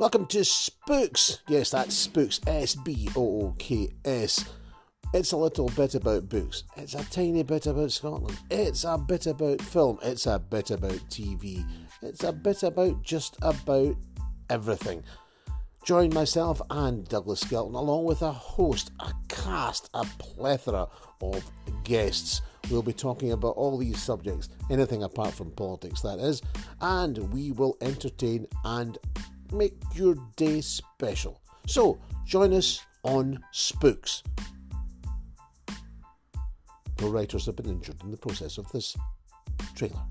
Welcome to Sbooks. Yes, that's Sbooks. S B O O K S. It's a little bit about books. It's a tiny bit about Scotland. It's a bit about film. It's a bit about TV. It's a bit about just about everything. Join myself and Douglas Skelton along with a host, a cast, a plethora of guests. We'll be talking about all these subjects, anything apart from politics, that is, and we will entertain and make your day special. So, join us on Sbooks. No writers have been injured in the process of this trailer.